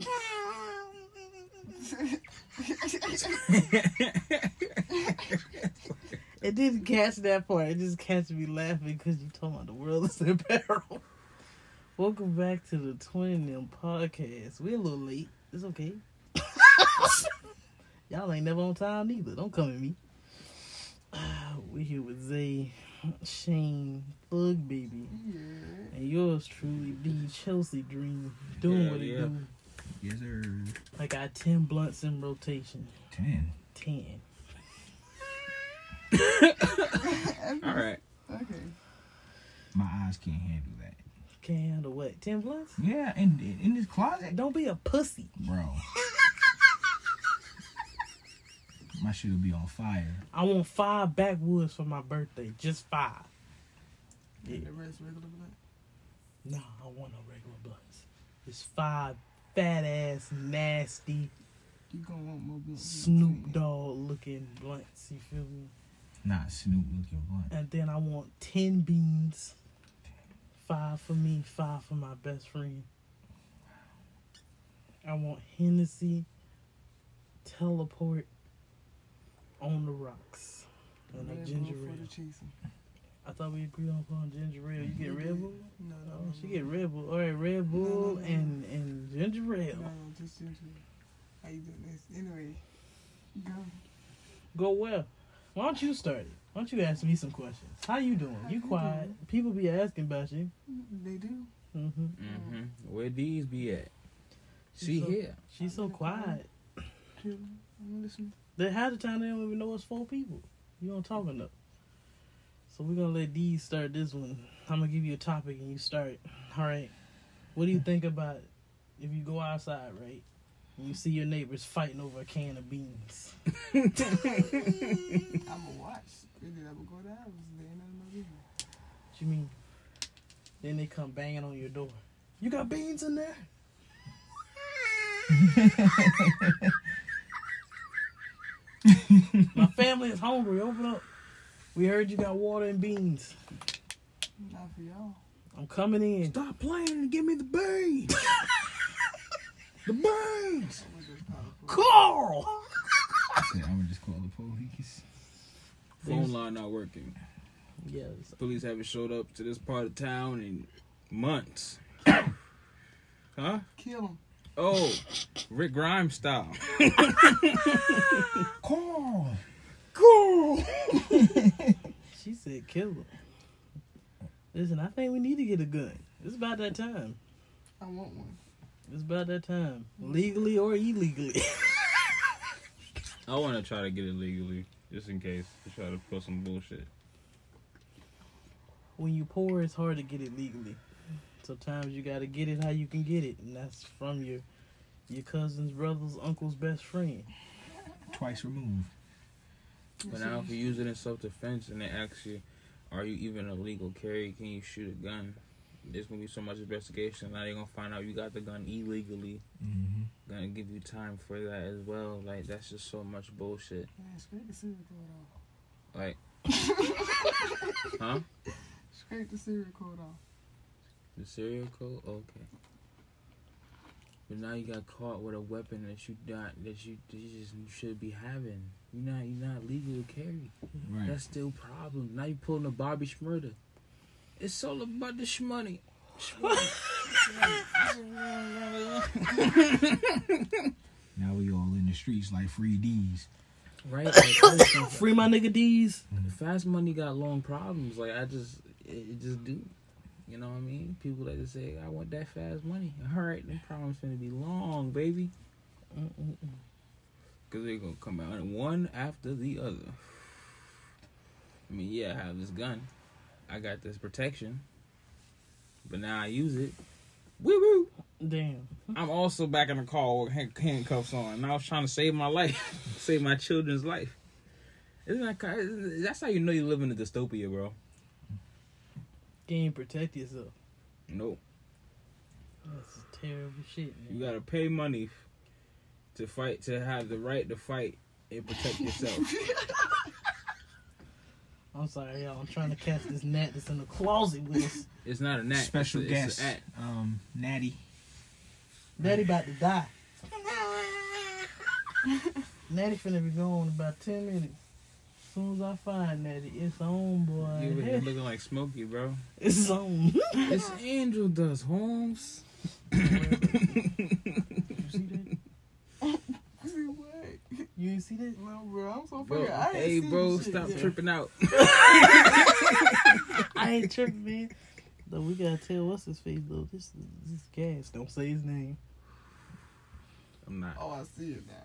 It didn't catch that part. It just catch me laughing because you told about the world is in peril. Welcome back to the Twin and Them podcast. We're a little late. It's okay. Y'all ain't never on time neither. Don't come at me. We're here with Zay, Shane, Thug Baby, and yours truly, D Chelsea Dream, doing Yeah, what it yeah. do. Yes, sir. I got ten blunts in rotation. Ten. Ten. All right. Okay. My eyes can't handle that. Can't handle what? Ten blunts? Yeah, in in this closet, Don't be a pussy. bro. My shit will be on fire. I want five backwoods for my birthday. Just five. Yeah. The rest regular blood. No, I want no regular blunts. It's five fat ass, nasty, You gonna want more blunts. Snoop Dogg looking blunts. You feel me? Not Snoop looking blunt. And then I want ten beans. Five for me, five for my best friend. I want Hennessy, teleport on the rocks, and a ginger ale. I thought we agreed on on ginger ale. You get Red Bull? No, oh, no, Oh, she get Red Bull. All right, Red Bull No, no, no. and and ginger ale. No, just ginger ale. How you doing this? Anyway, go. Go well. Why don't you start it? Why don't you ask me some questions? How you doing? How You you quiet. doing? People be asking about you. They do. hmm Mm-hmm. Where these be at? She So- here. She's so quiet. Chill. They half the time they don't even know it's four people. You don't talk enough. So we're gonna let these start this one. I'm gonna give you a topic and you start. All right. What do you think about if you go outside, right? And you see your neighbors fighting over a can of beans. I'm gonna watch. Really, I will go down. There ain't nothing no reason. What you mean? Then they come banging on your door. You got beans in there? My family is hungry. Open up. We heard you got water and beans. Not for y'all. I'm coming in. Stop playing and give me the beans. the beans. I'm gonna just call Carl! I'm gonna just call the police. Phone line not working. Yes. Police haven't showed up to this part of town in months. huh? Kill him. Oh, Rick Grimes style. Call. Cool. She said kill him. Listen, I think we need to get a gun. It's about that time. I want one. It's about that time. Legally or illegally. I want to try to get it legally, just in case. To try to pull some bullshit. when you poor, it's hard to get it legally. Sometimes you gotta get it how you can get it, and that's from your your cousin's brother's uncle's best friend. Twice removed. But now, if you use it in self defense and they ask you, "Are you even a legal carry? Can you shoot a gun?" There's gonna be so much investigation. Now they're gonna find out you got the gun illegally. Mm-hmm. Gonna give you time for that as well. Like that's just so much bullshit. Man, scrape the cereal cord Like, huh? off. Scrape the cereal cord off. The serial code? Okay. But now you got caught with a weapon that you not that you, that you just should be having. You're not you're not legal to carry. Right. That's still a problem. Now you're pulling a Bobby Shmurda. It's all about the shmoney. now we all in the streets like free D's. right? Like, Free my nigga D's. the fast money got long problems. Like I just it, it just do. You know what I mean? People that just say I want that fast money. All right, them problems gonna be long, baby. Mm-mm-mm. Cause they're gonna come out one after the other. I mean, yeah, I have this gun. I got this protection. But now I use it. Woo woo! Damn. I'm also back in the car with handcuffs on. And I was trying to save my life, save my children's life. Isn't that kind? That's how you know you live in a dystopia, bro. Can't protect yourself. Nope. That's terrible shit, man. You gotta pay money to fight to have the right to fight and protect yourself. I'm sorry, y'all. I'm trying to catch this gnat that's in the closet with us. It's not a gnat. Special it's a, guest, It's a um, Natty. Natty about to die. Natty finna be gone in about 10 minutes. As soon as I find Natty, it's on, boy. You over here looking like Smokey, bro. It's on. It's angel dust, Holmes. you see that? See what? You see that? No, bro, I'm so Bro, fucking. I ain't hey, seen bro, this shit stop yet. tripping out. I ain't tripping, man. Though we gotta tell what's his face though. This is this is gas. Don't say his name. I'm not. Oh, I see it now.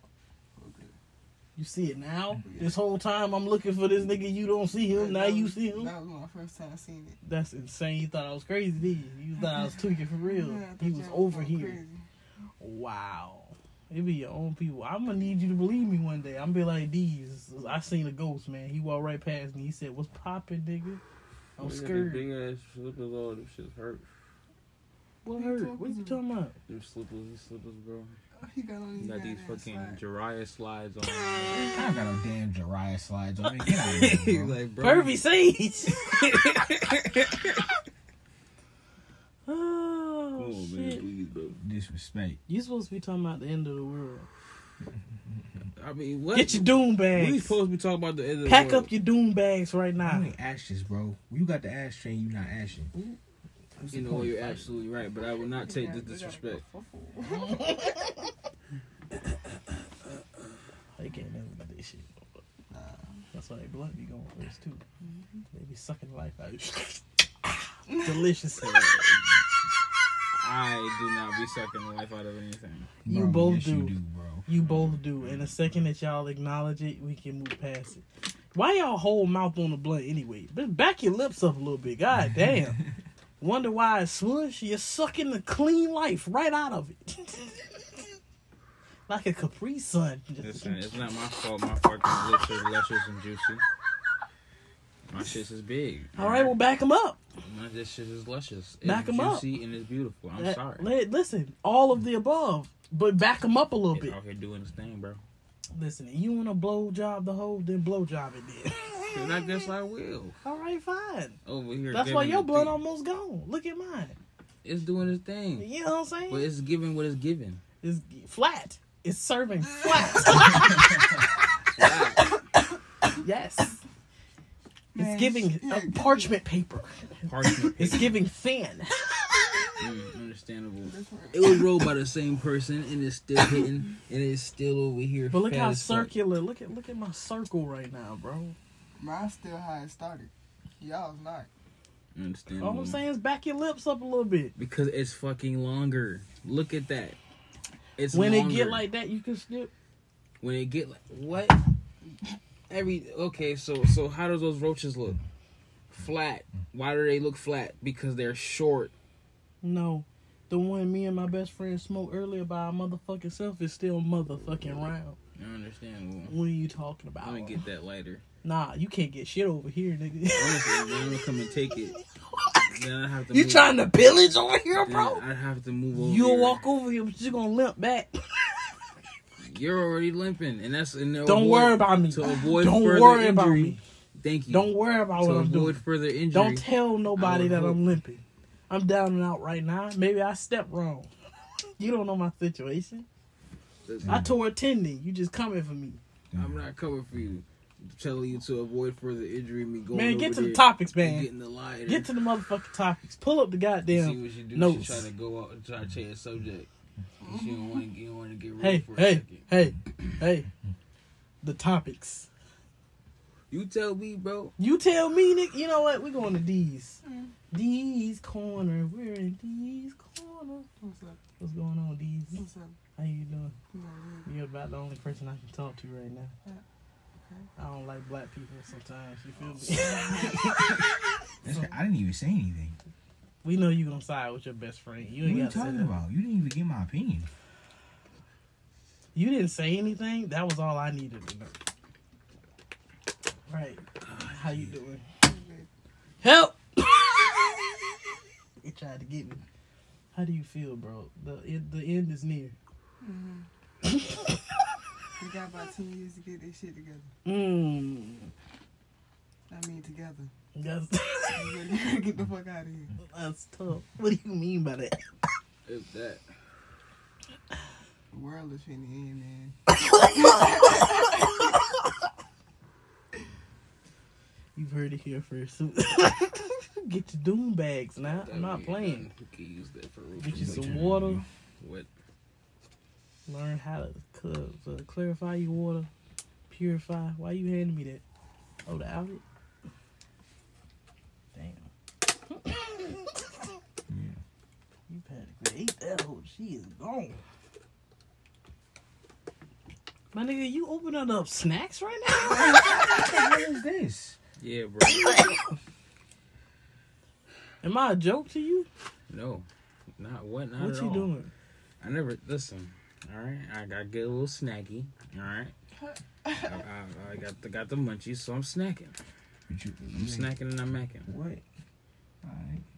Okay. You see it now. This whole time I'm looking for this nigga. You don't see him. Now you see him. That was my first time seeing it. That's insane. You thought I was crazy, did you? You thought I was tweaking for real. Yeah, He was over here. crazy. Wow. It be your own people. I'm gonna need you to believe me one day. I'm be like these. I seen a ghost, man. He walked right past me. He said, "What's popping, nigga?" I'm Look scared. Big ass slippers, all them shit hurt. What What hurt? talking What you talking about? Them slippers, these slippers, bro. Oh, He got on You these got these fucking slides. Jiraiya slides on. I got no damn Jiraiya slides on me. Get out of here, bro. like, bro. Pervy Sage. oh Come on, man, shit! please, bro. Disrespect. You supposed to be talking about the end of the world. I mean, what? Get your doom bags. We bags. supposed to be talking about the end of the Pack world. up your doom bags right I now. ain't ashes, bro. You got the ash train, you not ashing. What's You know, you're absolutely right, but I will not take this disrespect. They can't never do this shit. Nah. That's why they blood be going first too. They be sucking life out. Delicious. I do not be sucking the life out of anything. You Bro, both yes, do. You do, bro. You both do. And the second that y'all acknowledge it, we can move past it. Why y'all hold mouth on the blunt anyway? But back your lips up a little bit. God damn. Wonder why it's smush? You're sucking the clean life right out of it. like a Capri Sun. Listen, it's not my fault. My fucking lips are luscious and juicy. My shit is big. All right, well, back them up. My this shit is luscious. Back 'em up. and it's beautiful. I'm That- sorry. li- listen, all of the above, but back them up a little bit. out here doing this thing, bro. Listen, you want to blow job the hoe, then blow job it then. And I guess I will. all right, fine. Over here. That's why your blood thing. almost gone. Look at mine. It's doing its thing. You know what I'm saying? But it's giving what it's giving. It's flat. It's serving flat. yes. It's Man, giving yeah, uh, parchment paper. Parchment. It's giving fan. Mm, understandable. It was rolled by the same person and it's still hitting and it's still over here. But look how circular. Look at look at my circle right now, bro. Mine's still how it started. Y'all's not. Understandable. All I'm saying is back your lips up a little bit. Because it's fucking longer. Look at that. It's When longer. it get like that, you can skip. when it get like what? Every okay, so so how does those roaches look? Flat. Why do they look flat? Because they're short. No. The one me and my best friend smoked earlier by our motherfucking self is still motherfucking round. I understand. What are you talking about? I'm gonna get that later. Nah, you can't get shit over here, nigga. Honestly, I'm gonna come and take it. Then I have to. you move, trying to pillage over here, then bro? I have to move over. You'll here. walk over here, but you're gonna limp back. You're already limping, and that's and Don't avoid- worry about me. To avoid Don't further worry injury. about me. Thank you. Don't worry about to what I'm doing. further injury. Don't tell nobody that hope. I'm limping. I'm down and out right now. Maybe I stepped wrong. You don't know my situation. I tore a tendon. You just coming for me. I'm not coming for you. I'm telling you to avoid further injury. Me going Man, get to the topics, man. Getting the lighter. Get to the motherfucking topics. Pull up the goddamn. See what you do. notes. She trying to go out and try to change subject. She don't want to. You don't want to get real Hey, for a hey, second. hey, hey. The topics. You tell me, bro. You tell me, Nick. You know what? We're going to D's. Mm. D's corner. We're in D's corner. What's up? What's going on, D's? What's up? How you doing? You know, really. You're about the only person I can talk to right now. Yeah, I don't like black people sometimes. You feel me? Oh, That's- I didn't even say anything. We know you gonna side with your best friend. You ain't What are you got to say talking about? You didn't even get my opinion. You didn't say anything. That was all I needed to know. Right? How you doing? Help! he tried to get me. How do you feel, bro? The it, the end is near. Mm-hmm. We got about 10 years to get this shit together. Mmm. I mean, together. That's get the fuck out of here. that's tough. What do you mean by that? If that. world is finna end, man. You've heard it here first. Get your doom bags now. I'm not playing. You can use that for roof. Get you some water. What? Learn how to cl- to uh, clarify your water, purify. Why you handing me that? Oh, the outlet. Damn. You practically ate that whole. She is gone. My nigga, you opening up snacks right now? What is this? Yeah, bro. Am I a joke to you? no, not what. Not what at you all. doing? I never listen. All right, I got to get a little snacky. All right, I, I, I got the got the munchies, so I'm snacking. You, I'm snacking and I'm macking. What? Alright. Is,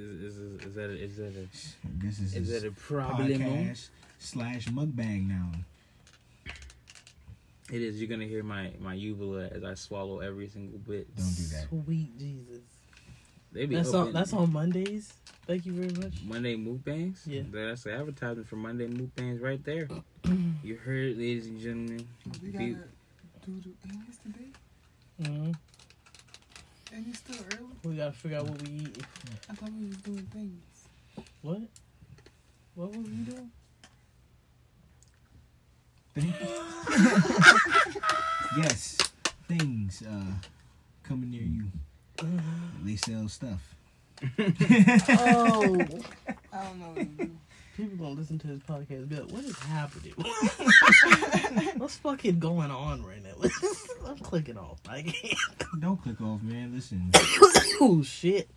is, is, is that a, is that a, I guess this is is that a problem? podcast slash mukbang now. It is. You're gonna hear my my uvula as I swallow every single bit. Don't do that. Sweet Jesus. They be That's on. That's on Mondays. Thank you very much. Monday mukbangs. Yeah. that's the advertisement for Monday mukbangs right there. you heard, it, ladies and gentlemen. We gotta do the. Ain't this today? hmm Ain't it still early? We gotta figure out what we eat. I thought we was doing things. What? What were we doing? Things. yes, things uh coming near you. They sell stuff. Oh, I don't know what to do. People gonna listen to this podcast and be like, "What is happening? What's fucking going on right now?" I'm clicking off. I can't. Don't click off, man. Listen, oh shit!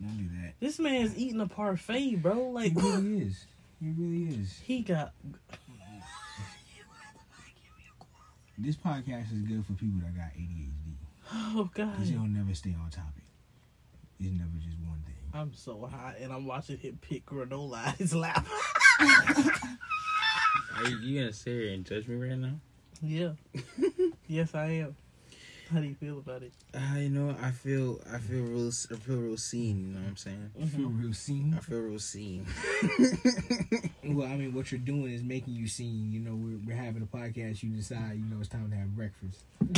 don't do that. This man's eating a parfait, bro. Like He really is. He really is. he got. This podcast is good for people that got ADHD. Oh god! Cause they'll never stay on topic. It's never just one thing. I'm so high, and I'm watching him pick granola out his lap. Are you, you gonna sit here and judge me right now? yeah. yes, I am. How do you feel about it? Uh, you know, I feel I feel real I feel real seen. You know what I'm saying? I feel real seen. I feel real seen. Well, I mean, what you're doing is making you seen. You know, we're, we're having a podcast. You decide, you know, it's time to have breakfast.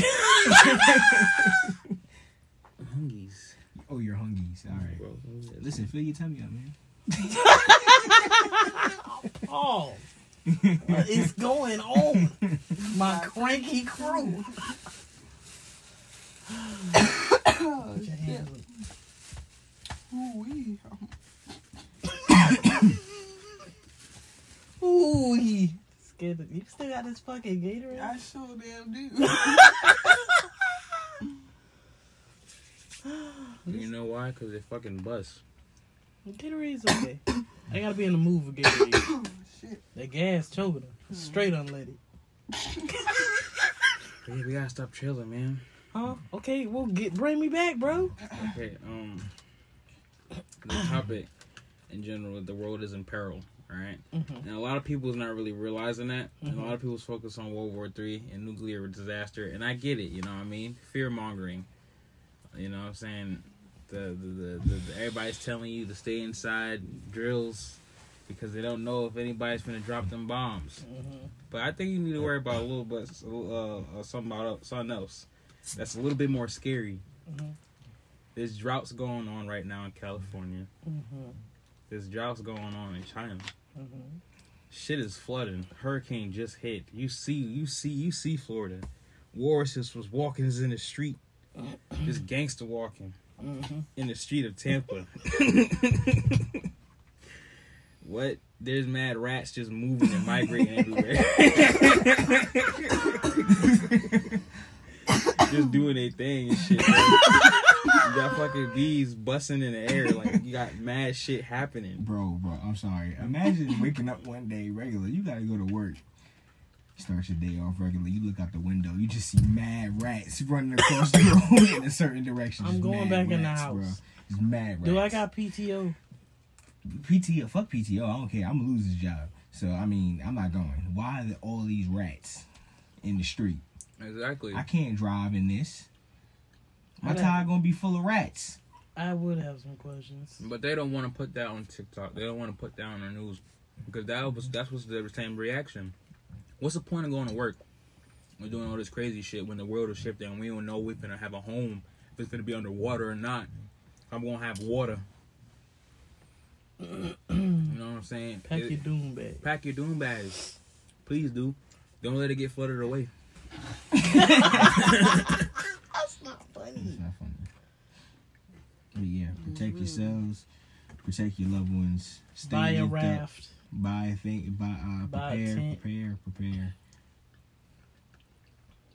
Hungies, Oh, you're hungies. All right. bro. Listen, fill your tummy up, man. Oh, what is going on? My cranky crew. Oh, shit. Ooh, wee. Ooh, he scared. of- You still got this fucking Gatorade? I sure damn do. You know why? Cause they fucking bust. Gatorade's okay. I gotta be in the mood for Gatorade. oh, shit. that gas choking her. Straight unleaded. Hey, we gotta stop chilling, man. Huh? Okay, well, get bring me back, bro. Okay, um, the topic in general, the world is in peril. All right, Mhm. and a lot of people is not really realizing that, and a Mhm. lot of people's focus on World War Three and nuclear disaster, and I get it. You know what I mean? Fear mongering. You know what I'm saying? The the, the the everybody's telling you to stay inside drills because they don't know if anybody's gonna drop them bombs. Mhm. But I think you need to worry about a little bit, uh, uh, something about something else that's a little bit more scary. Mhm. There's droughts going on right now in California. Mhm. There's droughts going on in China. Mhm. Shit is flooding. Hurricane just hit. You see, you see, you see Florida. Wars just was walking in the street, just gangster walking Mhm. in the street of Tampa. what? There's mad rats just moving and migrating everywhere. just doing their thing and shit. You got fucking bees busting in the air. Like, you got mad shit happening. Bro, bro, I'm sorry. Imagine waking up one day regular. You gotta go to work. Start your day off regularly. You look out the window. You just see mad rats running across the road in a certain direction. I'm Just going mad back in the house. Bro. Just mad rats. Do I got PTO? PTO? Fuck PTO. I don't care. I'm gonna lose this job. So I mean, I'm not going. Why are there all these rats in the street? Exactly. I can't drive in this. My I'd have- tire gonna be full of rats. I would have some questions. But they don't want to put that on TikTok. They don't want to put that on the news Because that was that's what's the same reaction. What's the point of going to work? We're doing all this crazy shit when the world is shifting and we don't know we're gonna have a home, if it's gonna be underwater or not. I'm gonna have water. you know what I'm saying? Pack It- your doom bag. pack your doom bags. Please do. Don't let it get flooded away. That's not It's funny. not funny. But yeah, protect mm-hmm. yourselves, protect your loved ones. Stay Buy a linked up. Raft. Buy think buy uh Buy prepare, tent. prepare, prepare.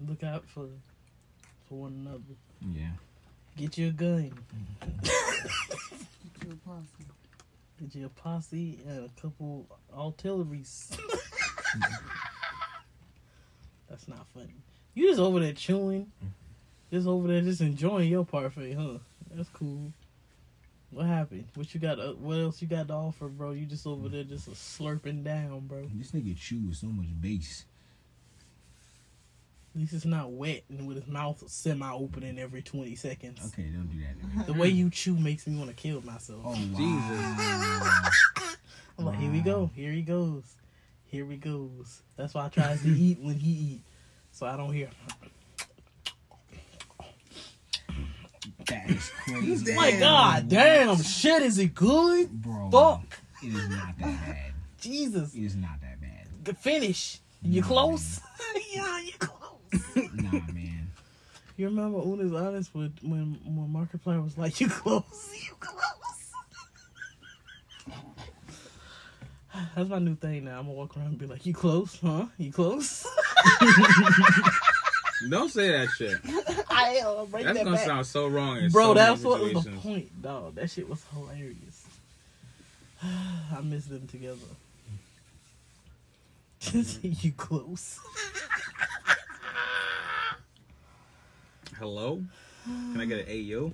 Look out for for one another. Yeah. Get you a gun. Get your posse. Get you a posse and a couple artilleries. That's not funny. You just over there chewing. Just over there just enjoying your parfait, huh? That's cool. What happened? What you got? Uh, what else you got to offer, bro? You just over there just slurping down, bro. This nigga chew with so much bass. At least it's not wet and with his mouth semi opening every 20 seconds. Okay, don't do that. The way you chew makes me want to kill myself. Oh Jesus. I'm like, here we go. Here he goes. Here he goes. That's why I tries to eat when he eat. So I don't hear. That is crazy. My God, damn, shit, is it good? Bro. Fuck. It is not that bad. Jesus, It is not that bad. the finish. You Nah, close? yeah, you close. Nah, man. You remember Una's honest with when when Markiplier was like, "You close, you close." That's my new thing now. I'm gonna walk around and be like, "You close, huh? You close?" Don't say that shit. I am. Break That's that gonna back. sound so wrong. In Bro, so that's many what was the situations. point, dog. That shit was hilarious. I miss them together. you close. Hello? Can I get an Ayo?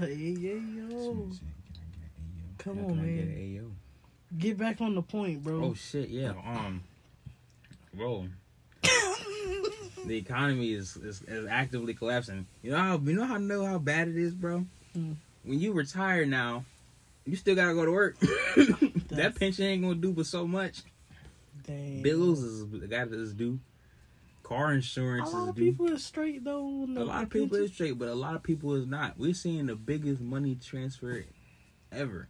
Hey, yeah, yo. Shit, shit, can I get a yo? Come on, I get man. an Ayo? Get back on the point, bro. Oh shit, yeah. Um, bro, the economy is, is is actively collapsing. You know how you know how know how bad it is, bro. Hmm. When you retire now, you still gotta go to work. that pension ain't gonna do but so much. Dang. Bills is got is due. Car insurance. A lot is of due. people is straight though. a lot of people is straight, but a lot of people is not. We're seeing the biggest money transfer ever.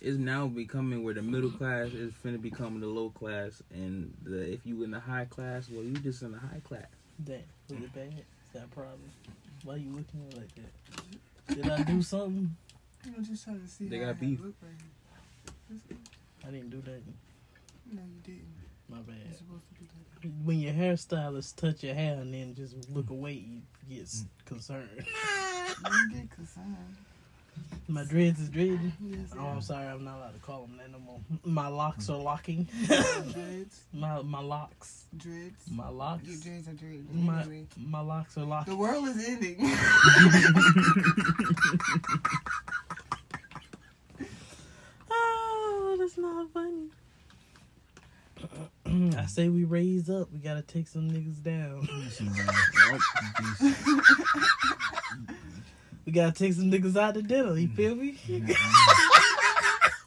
It's now becoming where the middle class is finna become the low class, and the if you in the high class, well, you just in the high class. Damn, was it bad? Is that a problem? Why you looking at it like that? Did I do something? You know, just trying to see They how got beef. look right here. That's it. I didn't do that. No, you didn't. My bad. You're bad. supposed to do that. When your hairstylist touch your hair and then just look away, you get s- mm. concerned. You get concerned. My dreads is dreading. Yes, Oh, I'm sorry, I'm not allowed to call them that no more. My locks are locking. Dreads. my my locks, Dreads. my locks, Your dreads are dreads. my Anyway, my locks are locking. the world is ending. Oh, that's not funny. I say we raise up. We gotta take some niggas down. Listen, bro. This- We gotta take some niggas out to dinner. You feel me?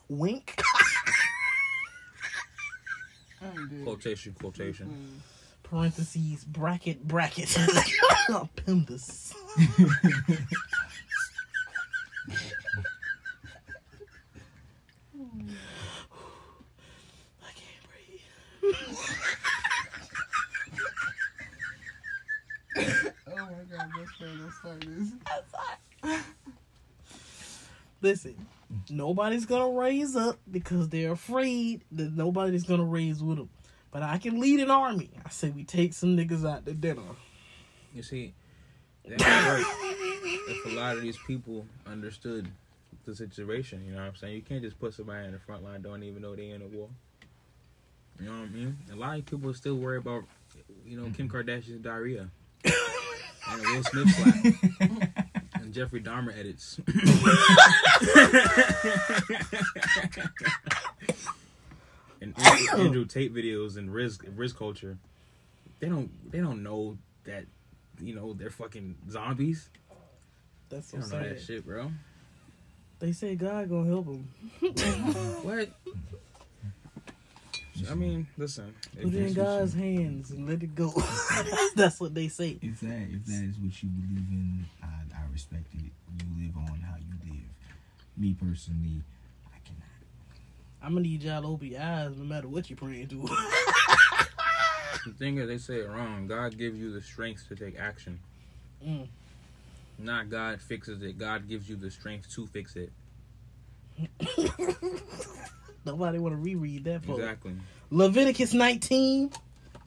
Wink. I'm. Quotation, quotation. Mm. Parentheses. Bracket. Bracket. Appendix. I can't breathe. Oh my god, best friend, don't start this. Listen, nobody's gonna raise up because they're afraid that nobody's gonna raise with them. But I can lead an army. I say we take some niggas out to dinner. You see, that's right. If a lot of these people understood the situation, you know what I'm saying? You can't just put somebody in the front line don't even know they in a war. You know what I mean? A lot of people still worry about, you know, Kim Kardashian's diarrhea and Will Smith slap Jeffrey Dahmer edits. and Andrew, Andrew Tate videos and Riz Riz culture. They don't they don't know that you know they're fucking zombies. That's They so don't know sad. that shit, bro. They say God gonna help them. What? I mean, listen. Put it in that's what God's hands and let it go. That's what they say. If that if that is what you believe in, I, I respect it. You live on how you live. Me personally, I cannot. I'm gonna need y'all to open your eyes no matter what you're praying to. The thing is, they say it wrong. God gives you the strength to take action. Mm. Not God fixes it. God gives you the strength to fix it. Nobody want to reread that part. Exactly. Leviticus 19.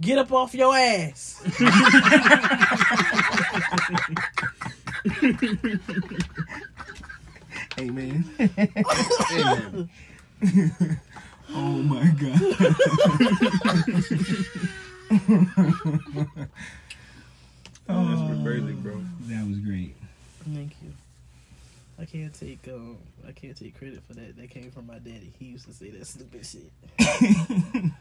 Get up off your ass. Amen. Amen. oh my god. oh, That's pretty crazy, bro. That was great. Thank you. I can't take um I can't take credit for that. That came from my daddy. He used to say that stupid shit.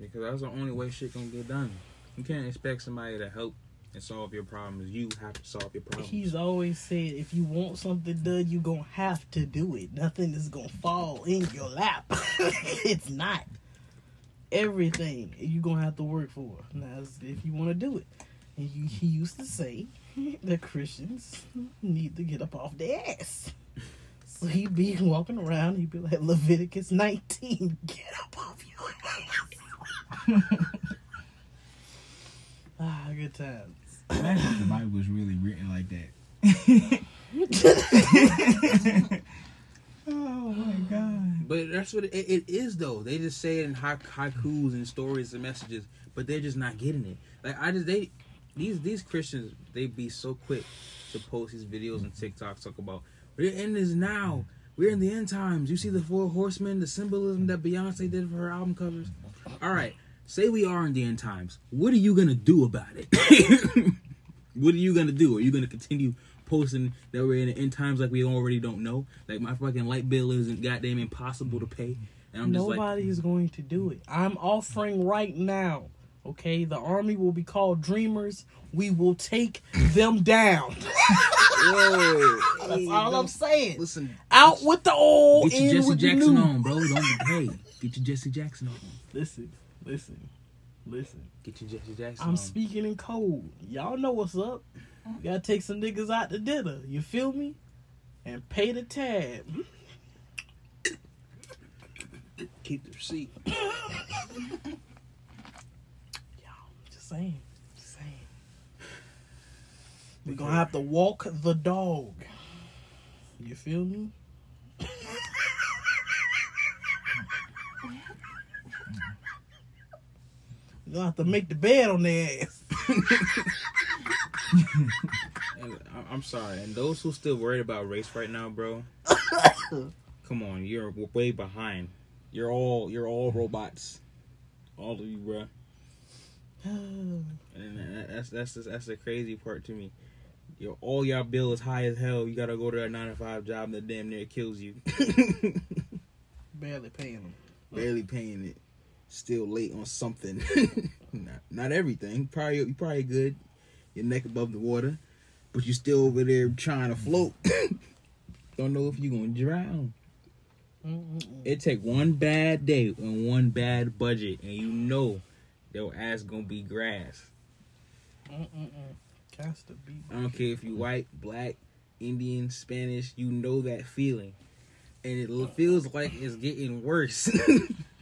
Because that's the only way shit gonna get done. You can't expect somebody to help and solve your problems. You have to solve your problems. He's always said if you want something done, you're gonna have to do it. Nothing is gonna fall in your lap. it's not. Everything you're gonna have to work for. Now, if you want to do it, and you, he used to say that Christians need to get up off their ass. So he'd be walking around. He'd be like Leviticus 19, get up off your ass. Ah, good times. Imagine if the Bible was really written like that. oh my god. But that's what it, it is, though. They just say it in ha- haikus and stories and messages, but they're just not getting it. Like I just they these these Christians they be so quick to post these videos and TikToks talk about we're in this now. We're in the end times. You see the four horsemen, the symbolism that Beyonce did for her album covers. All right, say we are in the end times. What are you gonna do about it? what are you gonna do? Are you gonna continue posting that we're in the end times like we already don't know? Like my fucking light bill isn't goddamn impossible to pay, and I'm just like, Nobody is going to do it. I'm offering right now. Okay, the army will be called Dreamers. We will take them down. Whoa, That's all I'm saying. Listen, Out with the old, get your in Jesse with the Jackson new. on, bro. Don't hey, get your Jesse Jackson on. Listen, listen, listen. Get your Jesse Jackson I'm on. speaking in code. Y'all know what's up. You gotta take some niggas out to dinner. You feel me? And pay the tab. Keep the receipt. Y'all, just saying. Just saying. We're gonna have to walk the dog. You feel me? We're gonna have to make the bed on their ass. I'm sorry, and those who still worried about race right now, bro. come on, you're way behind. You're all you're all robots, all of you, bro. And that's that's that's, that's the crazy part to me. Your all y'all bill is high as hell. You gotta go to a nine to five job that damn near kills you. Barely paying them. Barely paying it. Still late on something. not not everything. Probably you probably good. Your neck above the water, but you're still over there trying to float. Don't know if you're gonna drown. It take one bad day and one bad budget, and you know your ass gonna be grass. Mm-mm-mm. Has to be. I don't care if you white, black, Indian, Spanish. You know that feeling, and it feels like it's getting worse.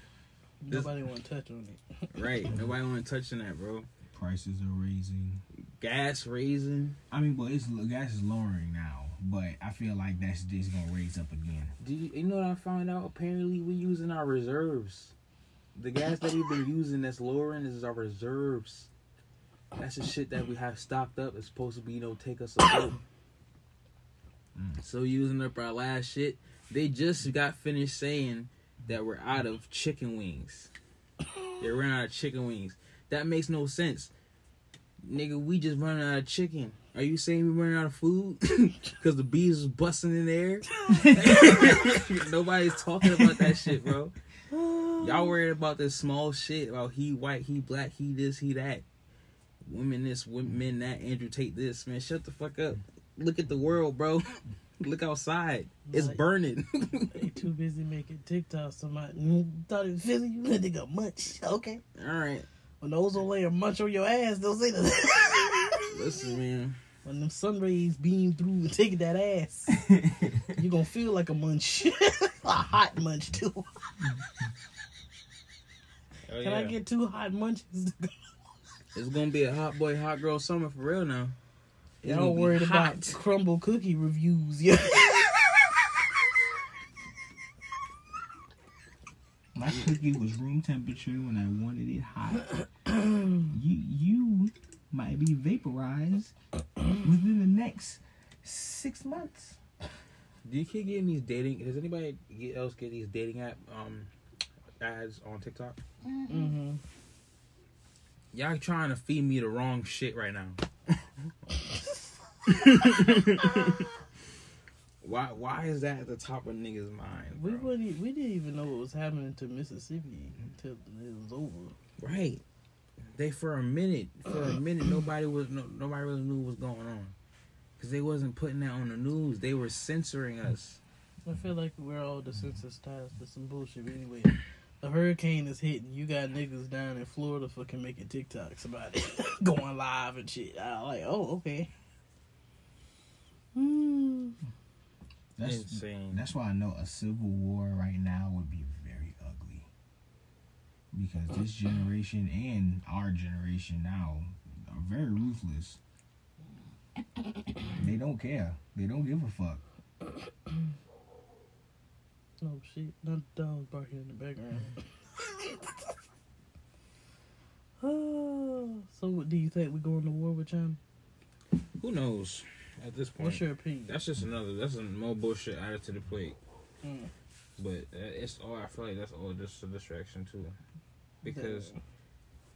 Nobody want to touch on it. right? Nobody want to touch on that, bro. Prices are raising. Gas raising. I mean, but it's gas is lowering now, but I feel like that's just gonna raise up again. Do you, you know what I found out? Apparently, we're using our reserves. The gas that we've been using that's lowering is our reserves. That's the shit that we have stocked up. It's supposed to be, you know, take us afloat. Mm. So using up our last shit, they just got finished saying that we're out of chicken wings. They ran out of chicken wings. That makes no sense. Nigga, we just running out of chicken. Are you saying we running out of food? Because the bees was busting in the air? Nobody's talking about that shit, bro. Y'all worried about this small shit about he white, he black, he this, he that. Women this, women that, Andrew Tate this. Man, shut the fuck up. Look at the world, bro. Look outside. It's burning. They too busy making TikTok. Somebody mm, thought it was Philly. You let nigga munch. Okay. All right. When the ozone layer munch on your ass, don't say that. Listen, man. when them sun rays beam through and take that ass, you gonna feel like a munch. a hot munch too. Oh, Can I get two hot munches? It's gonna be a hot boy, hot girl summer for real now. It's Y'all gonna be worried about Crumbl cookie reviews? Yeah. My cookie was room temperature when I wanted it hot. you you might be vaporized within the next six months. Do you keep getting these dating? Does anybody get- else get these dating app um ads on TikTok? Mm-hmm. Y'all trying to feed me the wrong shit right now. why? Why is that at the top of niggas' mind? We wouldn't. We didn't even know what was happening to Mississippi until it was over. Right. They for a minute, for a minute, nobody was no, nobody really knew what was going on, because they wasn't putting that on the news. They were censoring us. I feel like we're all desensitized to some bullshit. Anyway, a hurricane is hitting. You got niggas down in Florida fucking making TikToks about it, going live and shit. I'm like, oh okay. Hmm. That's Insane. that's why I know a civil war right now would be very ugly. Because this generation and our generation now are very ruthless. They don't care. They don't give a fuck. Oh shit! Not the dogs barking in the background. oh, so what do you think We're going to war with China? Who knows? At this point, What's your opinion? that's just another. That's a more bullshit added to the plate. Mm. But uh, it's all. I feel like that's all just a distraction too, because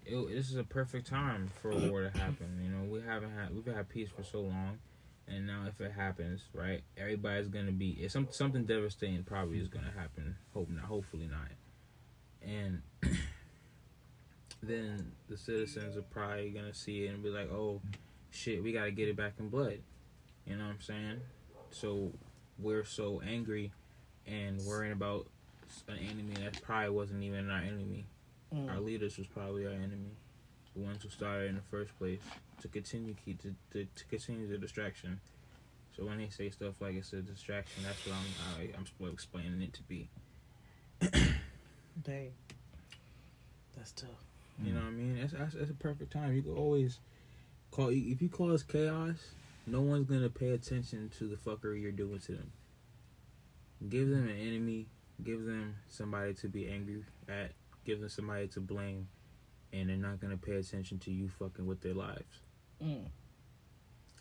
it, this is a perfect time for a war to happen. You know, we haven't had we've had peace for so long, and now if it happens, right, everybody's gonna be. It's some something devastating probably is gonna happen. Hope not. Hopefully not. And then the citizens are probably gonna see it and be like, "Oh, shit, we gotta get it back in blood." You know what I'm saying? So we're so angry and worrying about an enemy that probably wasn't even our enemy. Our Mm. leaders was probably our enemy, the ones who started in the first place to continue keep to, to, to continue the distraction. So when they say stuff like it's a distraction, that's what I'm I, I'm explaining it to be. Dang, that's tough. You know what I mean? That's, that's that's a perfect time. You can always call if you cause chaos, no one's gonna pay attention to the fuckery you're doing to them. Give them an enemy, give them somebody to be angry at, give them somebody to blame, and they're not gonna pay attention to you fucking with their lives. Mm.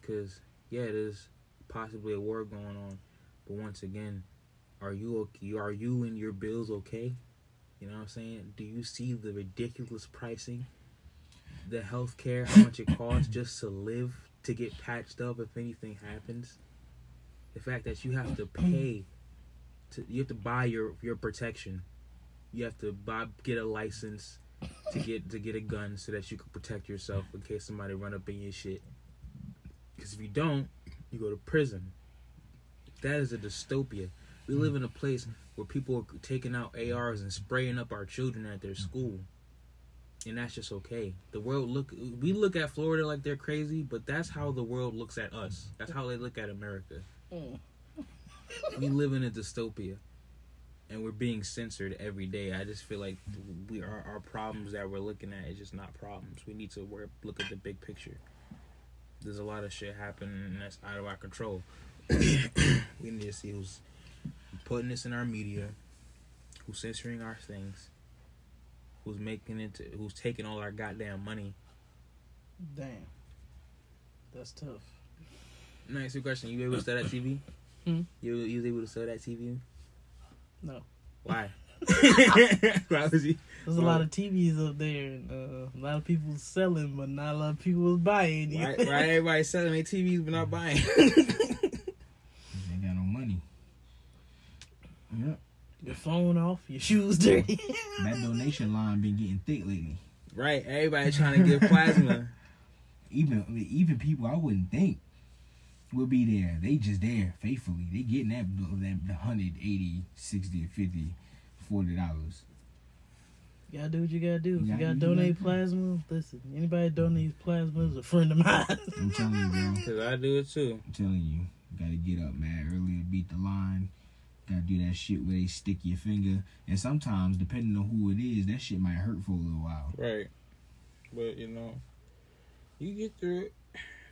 Cause yeah, there's possibly a war going on, but once again, are you okay? Are you and your bills okay? You know what I'm saying? Do you see the ridiculous pricing? The health care, how much it costs just to live, to get patched up if anything happens. The fact that you have to pay, to you have to buy your your protection. You have to buy get a license to get to get a gun so that you can protect yourself in case somebody run up in your shit. Because if you don't, you go to prison. That is a dystopia. We live in a place where people are taking out ARs and spraying up our children at their school. And that's just okay. The world look we look at Florida like they're crazy, but that's how the world looks at us. That's how they look at America. Mm. We live in a dystopia. And we're being censored every day. I just feel like we are our problems that we're looking at is just not problems. We need to work, look at the big picture. There's a lot of shit happening that's out of our control. we need to see who's putting this in our media, who's censoring our things, who's making it, to, who's taking all our goddamn money. Damn, that's tough. Next question: You able to sell that TV? Hmm? You you was able to sell that TV? No, Why? Why was he? there's a lot of TVs up there, and uh, a lot of people selling, but not a lot of people buying. Why, why everybody selling their TVs but not buying? They got no money. Yep. Your phone off, your shoes dirty. That donation line been getting thick lately. right, everybody trying to give plasma. Even I mean, even people I wouldn't think. will be there. They just there faithfully. They getting that that the 180, 60, 50, 40 dollars. You gotta do what you gotta do. If You you gotta gotta do what you donate gotta plasma, listen. Anybody donates plasma is a friend of mine. I'm telling you, bro. Cause I do it too. I'm telling you, you gotta get up, man, early to beat the line. Gotta do that shit where they stick your finger, and sometimes, depending on who it is, that shit might hurt for a little while. Right. But you know, you get through it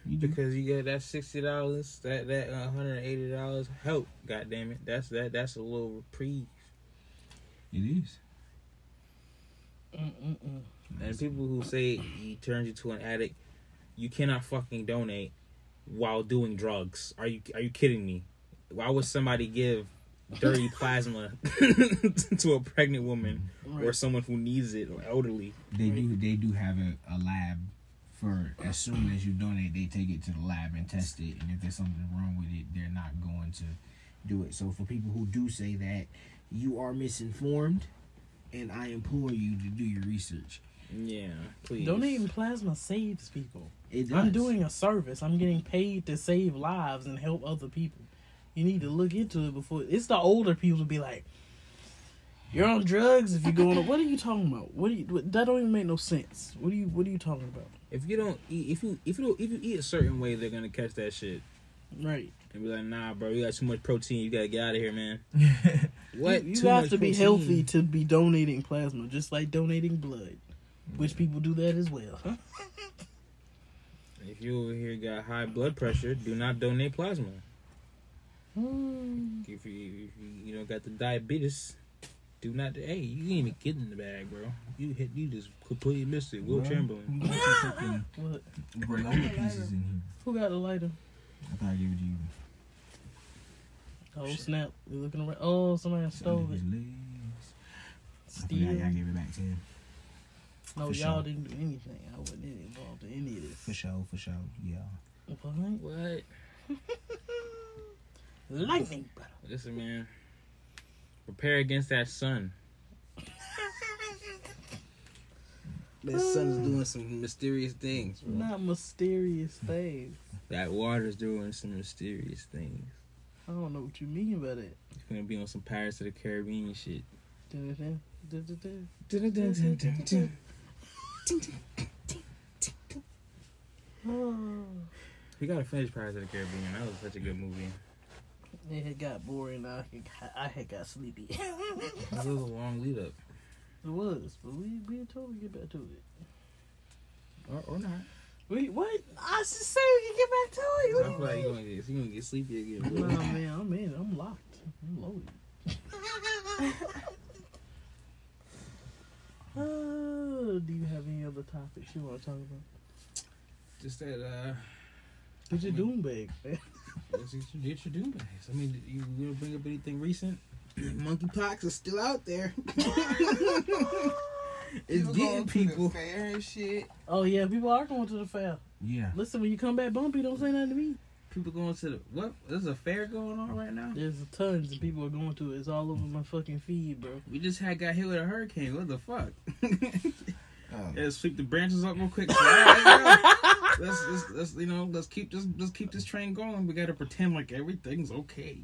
You because you get that sixty dollars, that that uh, hundred and eighty dollars help. God damn it, that's that that's a little reprieve. It is. Mm-mm-mm. And people who say he turns you to an addict, you cannot fucking donate while doing drugs. Are you are you kidding me? Why would somebody give dirty plasma to a pregnant woman or someone who needs it or elderly? They do. They do have a, a lab for as soon as you donate, they take it to the lab and test it, and if there's something wrong with it, they're not going to do it. So for people who do say that, you are misinformed, and I implore you to do your research. Yeah, please. Donating plasma saves people. It I'm doing a service. I'm getting paid to save lives and help other people. You need to look into it before. It's the older people to be like, "You're on drugs if you're going." What are you talking about? What do you? What, that don't even make no sense. What are you? What are you talking about? If you don't eat, if you if you don't if you eat a certain way, they're gonna catch that shit Right. and be like, "Nah, bro, you got too much protein. You gotta get out of here, man." What? You, you have to be protein? healthy to be donating plasma, just like donating blood, which people do that as well. Huh? If you over here got high blood pressure, do not donate plasma. Hmm. If you if you, you know got the diabetes, do not. Hey, you ain't even getting in the bag, bro. You hit. You just completely missed it. Wilt Chamberlain. You got some fucking What? granola pieces in here. Who got the lighter? I thought I gave it to you. Oh Shit. snap! We looking around. Oh, somebody Under stole it. his legs. I forgot Steal. y'all gave it back to him. No, For y'all sure. didn't do anything. I wasn't involved in any of this. For sure, for sure. Yeah. What? What? Lightning, brother. Listen, man. Prepare against that sun. That sun's doing some mysterious things, bro. Not mysterious things. That water's doing some mysterious things. I don't know what you mean by that. It's gonna be on some Pirates of the Caribbean shit. Oh, We gotta finish Pirates of the Caribbean. That was such a good movie. It had got boring. I had, I had got sleepy. it was a long lead up. It was, but we we told totally get back to it. Or, or not. Wait, what? I just say we can get back to it. I it. feel like you're gonna get, you're gonna get sleepy again. Nah, man, I'm in. I'm locked. I'm loaded. Uh, do you have any other topics you want to talk about? Just that, uh, Get your doom bag, man. get your, get your doom bags. I mean, you gonna bring up anything recent? Monkeypox is still out there. it's People getting people. fair and shit. Oh yeah, people are going to the fair. Yeah. Listen, when you come back bumpy, don't say nothing to me. People going to the what? There's a fair going on right now. There's tons of people are going to it. It's all over my fucking feed, bro. We just had got hit with a hurricane. What the fuck? Oh. Let's sweep the branches up real quick. Let's, let's let's you know let's keep this let's keep this train going. We gotta pretend like everything's okay.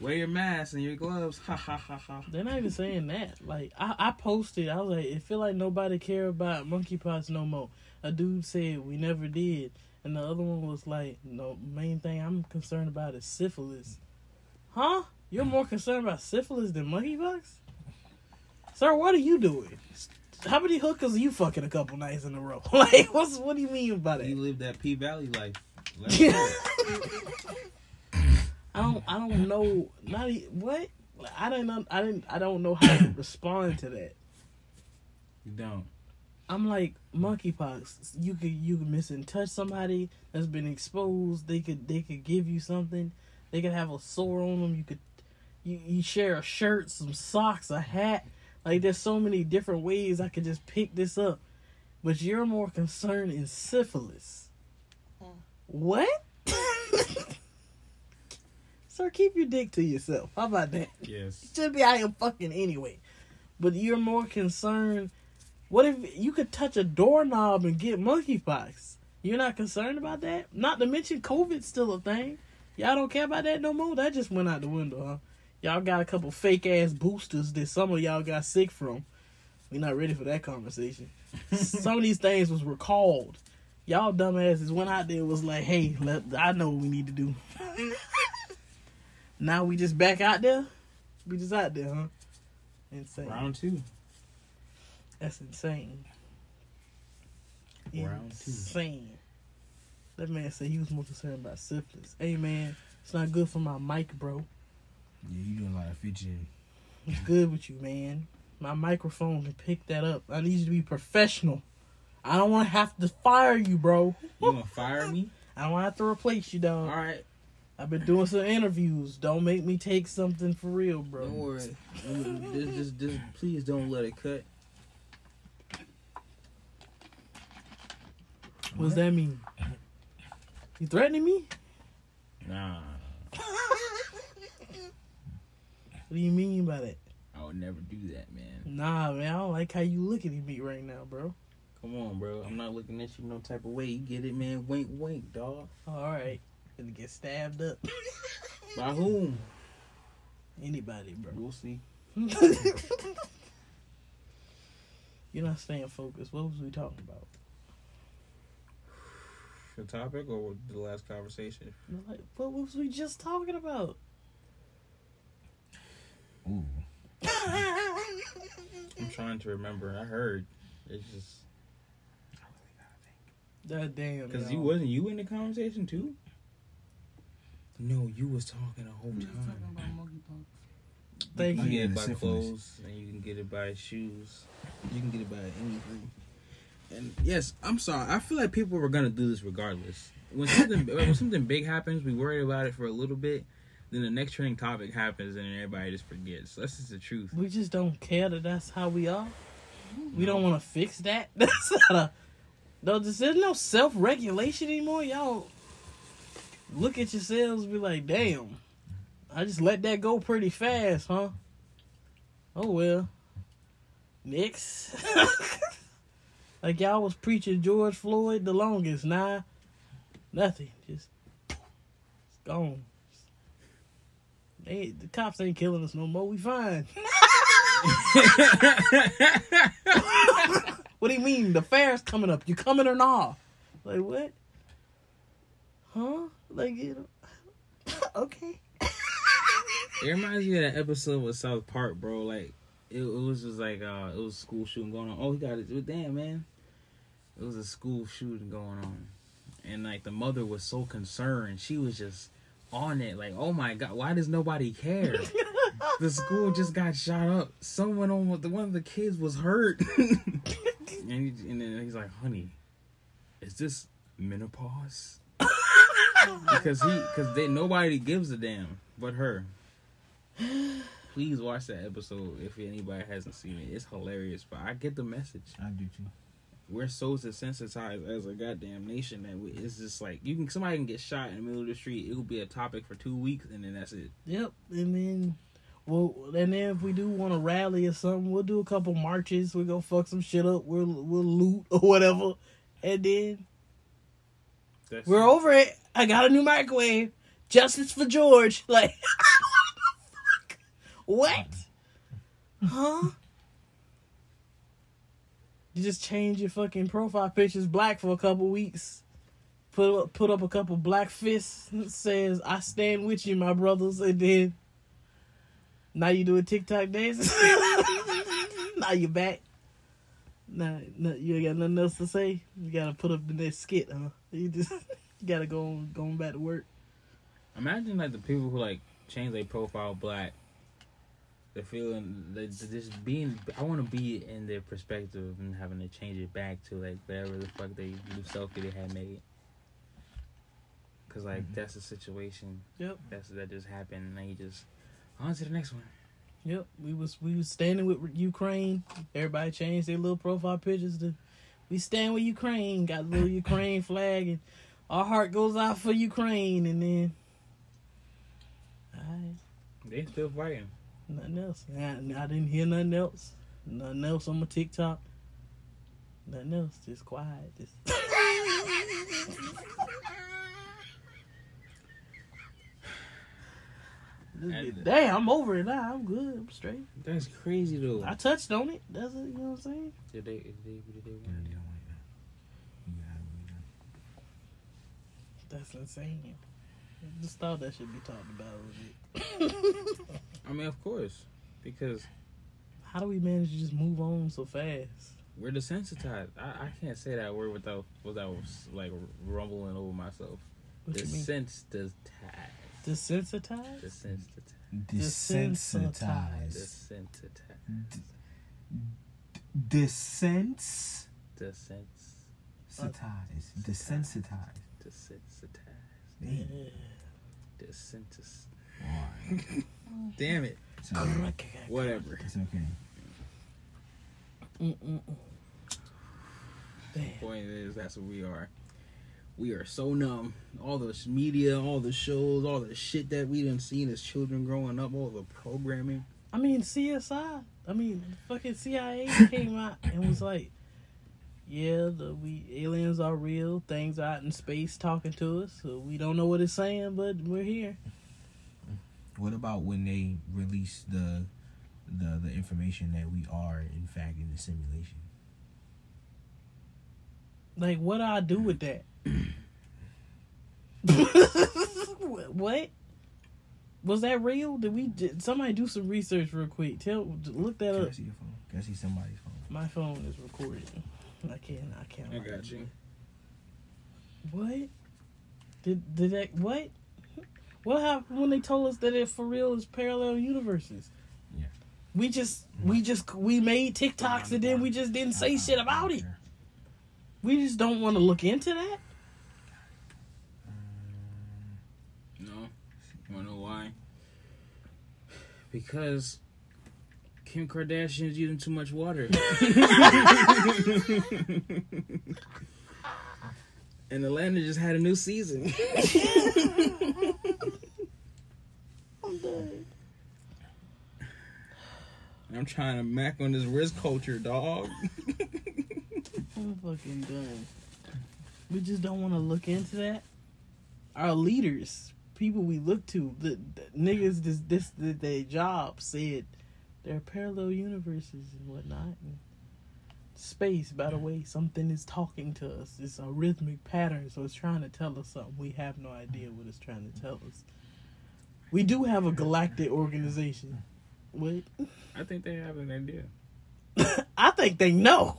Wear your mask and your gloves. Ha ha ha ha. They're not even saying that. Like I, I posted, I was like, it feel like nobody care about monkeypox no more. A dude said we never did, and the other one was like, no, main thing I'm concerned about is syphilis. Huh? You're more concerned about syphilis than monkeypox? Sir, what are you doing? How many hookers are you fucking a couple nights in a row? like, what's what do you mean by that? You live that P Valley life. Yeah. I don't. I don't know. Not what. I don't know. I didn't. I don't know how to respond to that. you don't. I'm like monkeypox. You could you could miss and touch somebody that's been exposed. They could they could give you something. They could have a sore on them. You could you, you share a shirt, some socks, a hat. Like there's so many different ways I could just pick this up. But you're more concerned in syphilis. Hmm. What? Sir, keep your dick to yourself. How about that? Yes. should be out here fucking anyway. But you're more concerned. What if you could touch a doorknob and get monkeypox? You're not concerned about that? Not to mention COVID's still a thing. Y'all don't care about that no more? That just went out the window, huh? Y'all got a couple fake ass boosters that some of y'all got sick from. we not ready for that conversation. some of these things was recalled. Y'all dumbasses went out there and was like, hey, let, I know what we need to do. now we just back out there? We just out there, huh? Insane. Round two. That's insane. Round two. Insane. That man said he was more concerned about syphilis. Hey man, it's not good for my mic, bro. Yeah, you doing a lot of fidgeting. What's good with you, man? My microphone can pick that up. I need you to be professional. I don't want to have to fire you, bro. You gonna fire me? I don't want to have to replace you, All dog. right. I've been doing some interviews. Don't make me take something for real, bro. Don't worry. Just, just, just, please don't let it cut. What does that mean? You threatening me? Nah, What do you mean by that? I would never do that, man. Nah, man, I don't like how you looking at me right now, bro. Come on, bro. I'm not looking at you no type of way. You get it, man? Wink, wink, dog. All right, gonna get stabbed up. By whom? Anybody, bro. We'll see. You're not staying focused. What was we talking about? The topic or the last conversation? Like, what was we just talking about? Ooh. I'm trying to remember. I heard. It's just God damn. because y'all. wasn't you in the conversation too. No, you was talking the whole We was talking time. about monkeypox. Thank You Oh, can get it by syphilis. clothes, and you can get it by shoes. You can get it by anything. And yes, I'm sorry. I feel like people were gonna do this regardless. When something when something big happens, we worry about it for a little bit. Then the next trending topic happens, and everybody just forgets. That's just the truth. We just don't care that that's how we are. We don't want to fix that. That's not a. No, there's there's no self regulation anymore. Y'all look at yourselves and be like, damn, I just let that go pretty fast, huh? Oh well. Next. like y'all was preaching George Floyd the longest. Nah, nothing. Just it's gone. They, the cops ain't killing us no more. We fine. What do you mean? The fair's coming up. You coming or not? Like what? Huh? Like you know? okay. It reminds me of that episode with South Park, bro. Like it, it was just like uh, it was school shooting going on. Oh, he got it. Damn, man. It was a school shooting going on, and like the mother was so concerned. She was just on it. Like, oh my god, why does nobody care? the school just got shot up. Someone on the one of the kids was hurt. and, he, and then he's like, honey, is this menopause? because he because they nobody gives a damn but her. Please watch that episode if anybody hasn't seen it. It's hilarious, but I get the message. I do too. We're so desensitized as a goddamn nation that we, it's just like you can somebody can get shot in the middle of the street. It will be a topic for two weeks and then that's it. Yep. And then, well, and then if we do want to rally or something, we'll do a couple marches. We go fuck some shit up. We'll we'll loot or whatever, and then That's we're over it. I got a new microwave. Justice for George. Like, what? Mm-hmm. Huh? You just change your fucking profile pictures black for a couple weeks. Put up, put up a couple black fists says "I stand with you, my brothers," and then now you doing TikTok dances. now you back. Nah, you ain't got nothing else to say. You gotta put up the next skit, huh? You just you gotta go on, going back to work. Imagine like the people who like change their profile black. They're feeling they they're just being. I want to be in their perspective and having to change it back to like whatever the fuck they new selfie they had made. Cause like Mhm. that's the situation. Yep. That's that just happened, and then you just on to the next one. Yep, we was we was standing with Ukraine. Everybody changed their little profile pictures to "We stand with Ukraine." Got a little Ukraine flag, and our heart goes out for Ukraine. And then, alright, They still fighting. Nothing else. I, I didn't hear nothing else. Nothing else on my TikTok. Nothing else. Just quiet. Just And- Damn, I'm over it now. I'm good. I'm straight. That's crazy though. I touched on it. That's it. You know what I'm saying? Did they? Did they? Did they Yeah, win? they don't want it. You gotta be done. That's insane. I just thought that should be talked about a little bit. I mean, of course, because How do we manage to just move on so fast? we're desensitized. I, I can't say that word without without like rumbling over myself. What you mean? Desensitized. Desensitized? Desensitized. Desensitized. Desensitized. Desens. Desens. Desensitized. Desensitized. Desensitized. Yeah. Desentis. Alright. Damn it. It's alright. Whatever. It's okay. Mm-mm-mm. Point is, that's what we are. We are so numb. All the media, all the shows, all the shit that we done seen as children growing up, all the programming. I mean, CSI. I mean, fucking CIA came out and was like, "Yeah, the we aliens are real. Things out in space talking to us. So we don't know what it's saying, but we're here." What about when they release the the the information that we are in fact in the simulation? Like, what do I do with that? what? Was that real? Did we? Did somebody do some research real quick? Tell, look that Can I up. see your phone? Can I see somebody's phone? My phone is recording. I can't. I can't. I got you. What? Did did that? What? What happened when they told us that it for real is parallel universes? Yeah. We just we just we made TikToks and then we just didn't say shit about it. We just don't want to look into that. Mm, no. You wanna know why? Because Kim Kardashian's using too much water. and Atlanta just had a new season. I'm done. I'm trying to mac on this risk culture, dog. I'm fucking done. We just don't want to look into that. Our leaders, people we look to, the, the niggas this this the, their job said there are parallel universes and whatnot. And space, by the way, something is talking to us. It's a rhythmic pattern, so it's trying to tell us something. We have no idea what it's trying to tell us. We do have a galactic organization. What? I think they have an idea. I think they know.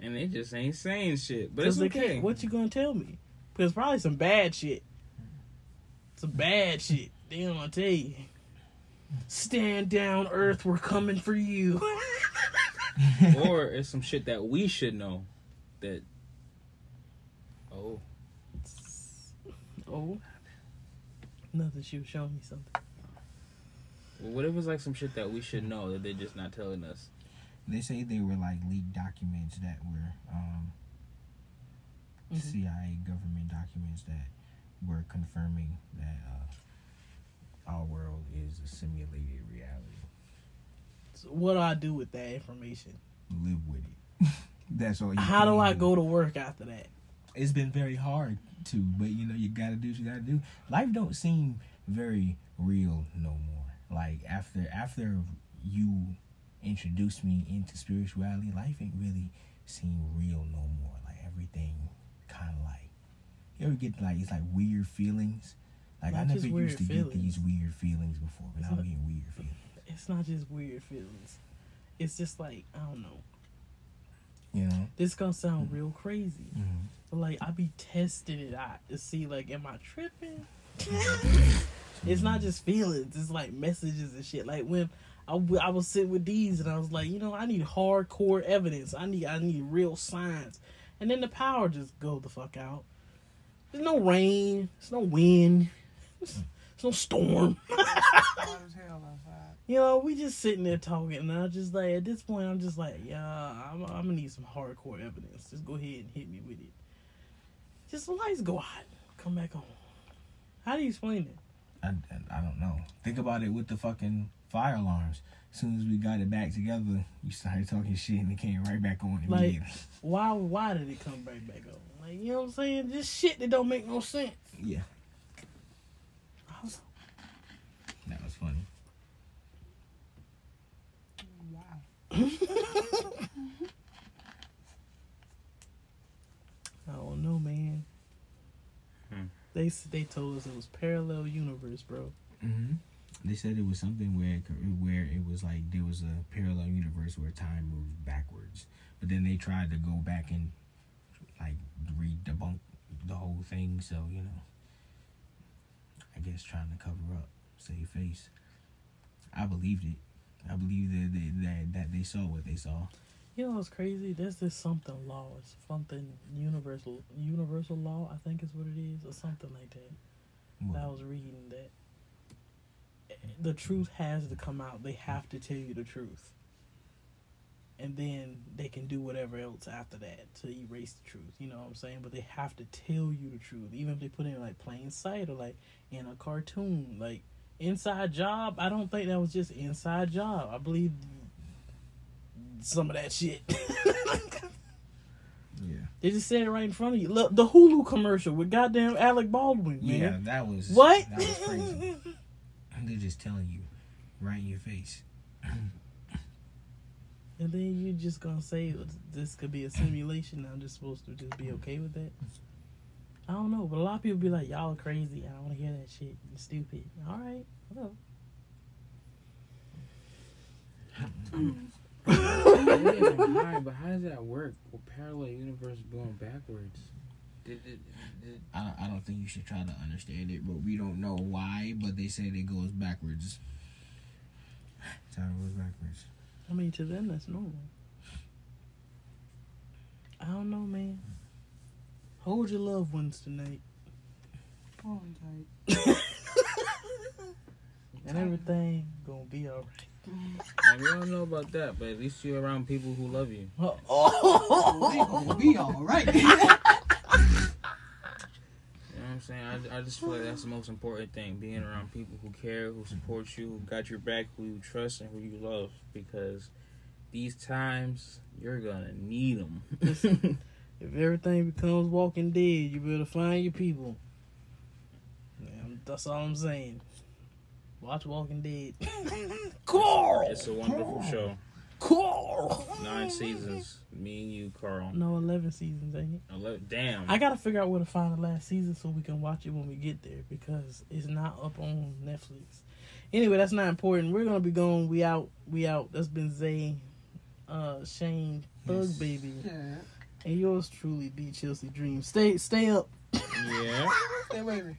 And they just ain't saying shit. But it's okay. What you gonna tell me? Because probably some bad shit. Some bad shit. They gonna tell you. Stand down, Earth. We're coming for you. or it's some shit that we should know. That oh, oh, nothing. She was showing me something. Well, what if it's like some shit that we should know that they're just not telling us? They say they were like leaked documents that were um, Mhm. CIA government documents that were confirming that uh, our world is a simulated reality. So what do I do with that information? Live with it. That's all. You How do can I go to work after that? It's been very hard to, but you know you gotta do what you gotta do. Life don't seem very real no more. Like after after you introduced me into spirituality, life ain't really seem real no more. Like everything kind of like you ever get like it's like weird feelings. Like I never used to feelings. get these weird feelings before, but It's now I'm getting weird feelings. It's not just weird feelings. It's just like I don't know. You know. This gonna sound real crazy, Mhm. but like I be testing it out to see like, am I tripping? it's not just feelings. It's like messages and shit. Like when I, w- I was sitting with these and I was like, you know, I need hardcore evidence. I need I need real signs. And then the power just go the fuck out. There's no rain. There's no wind. There's, there's no storm. You know, we just sitting there talking, and I just like at this point, I'm just like, yeah, I'm, I'm gonna need some hardcore evidence. Just go ahead and hit me with it. Just the lights go out, come back on. How do you explain it? I, I, I don't know. Think about it with the fucking fire alarms. As soon as we got it back together, you started talking shit and it came right back on Like- Why why did it come right back on? Like you know what I'm saying? Just shit that don't make no sense. Yeah, I don't know. that was funny. Wow. I don't know, man. Hmm. They they told us it was parallel universe, bro. hmm They said it was something where it, where it was like there was a parallel universe where time moves backwards, but then they tried to go back and like re debunk the whole thing. So you know, I guess trying to cover up, save face. I believed it. I believe that they, that that they saw what they saw. You know what's crazy? There's this something law. It's something universal universal law, I think is what it is, or something like that. I was reading that the truth has to come out. They have to tell you the truth. And then they can do whatever else after that to erase the truth. You know what I'm saying? But they have to tell you the truth. Even if they put it in like plain sight or like in a cartoon. Like Inside Job, I don't think that was just Inside Job. I believe some of that shit. Yeah. they just said it right in front of you. Look, the Hulu commercial with goddamn Alec Baldwin, man. Yeah, that was What? That was crazy. They're just telling you right in your face. And then you're just gonna say this could be a simulation. I'm just supposed to just be okay with that. I don't know, but a lot of people be like, "Y'all crazy. I don't want to hear that shit. You're stupid." All right, whatever. Maybe I'm high, but how does that work? With parallel universe going backwards? I don't, I don't think you should try to understand it, but we don't know why. But they said it goes backwards. Time goes backwards. I mean, to them that's normal. I don't know, man. Hold your loved ones tonight, Hold tight. and everything gonna be all and we don't know about that, but at least you're around people who love you. right. Oh, We gonna be alright. You know what I'm saying? I, I just feel like that's the most important thing. Being around people who care, who support you, who got your back, who you trust, and who you love. Because these times, you're going to need them. If everything becomes Walking Dead, you better find your people. Yeah, that's all I'm saying. Watch Walking Dead. Carl! it's a wonderful show. Carl! Nine seasons. Me and you, Carl. No, 11 seasons, ain't it? Eleven, damn. I gotta figure out where to find the last season so we can watch it when we get there because it's not up on Netflix. Anyway, that's not important. We're gonna be going. We out. We out. That's been Zay, uh, Shane, Thug Yes. Baby, yeah. and yours truly, D Chelsea Dream. Stay, stay up. yeah. Stay wavy.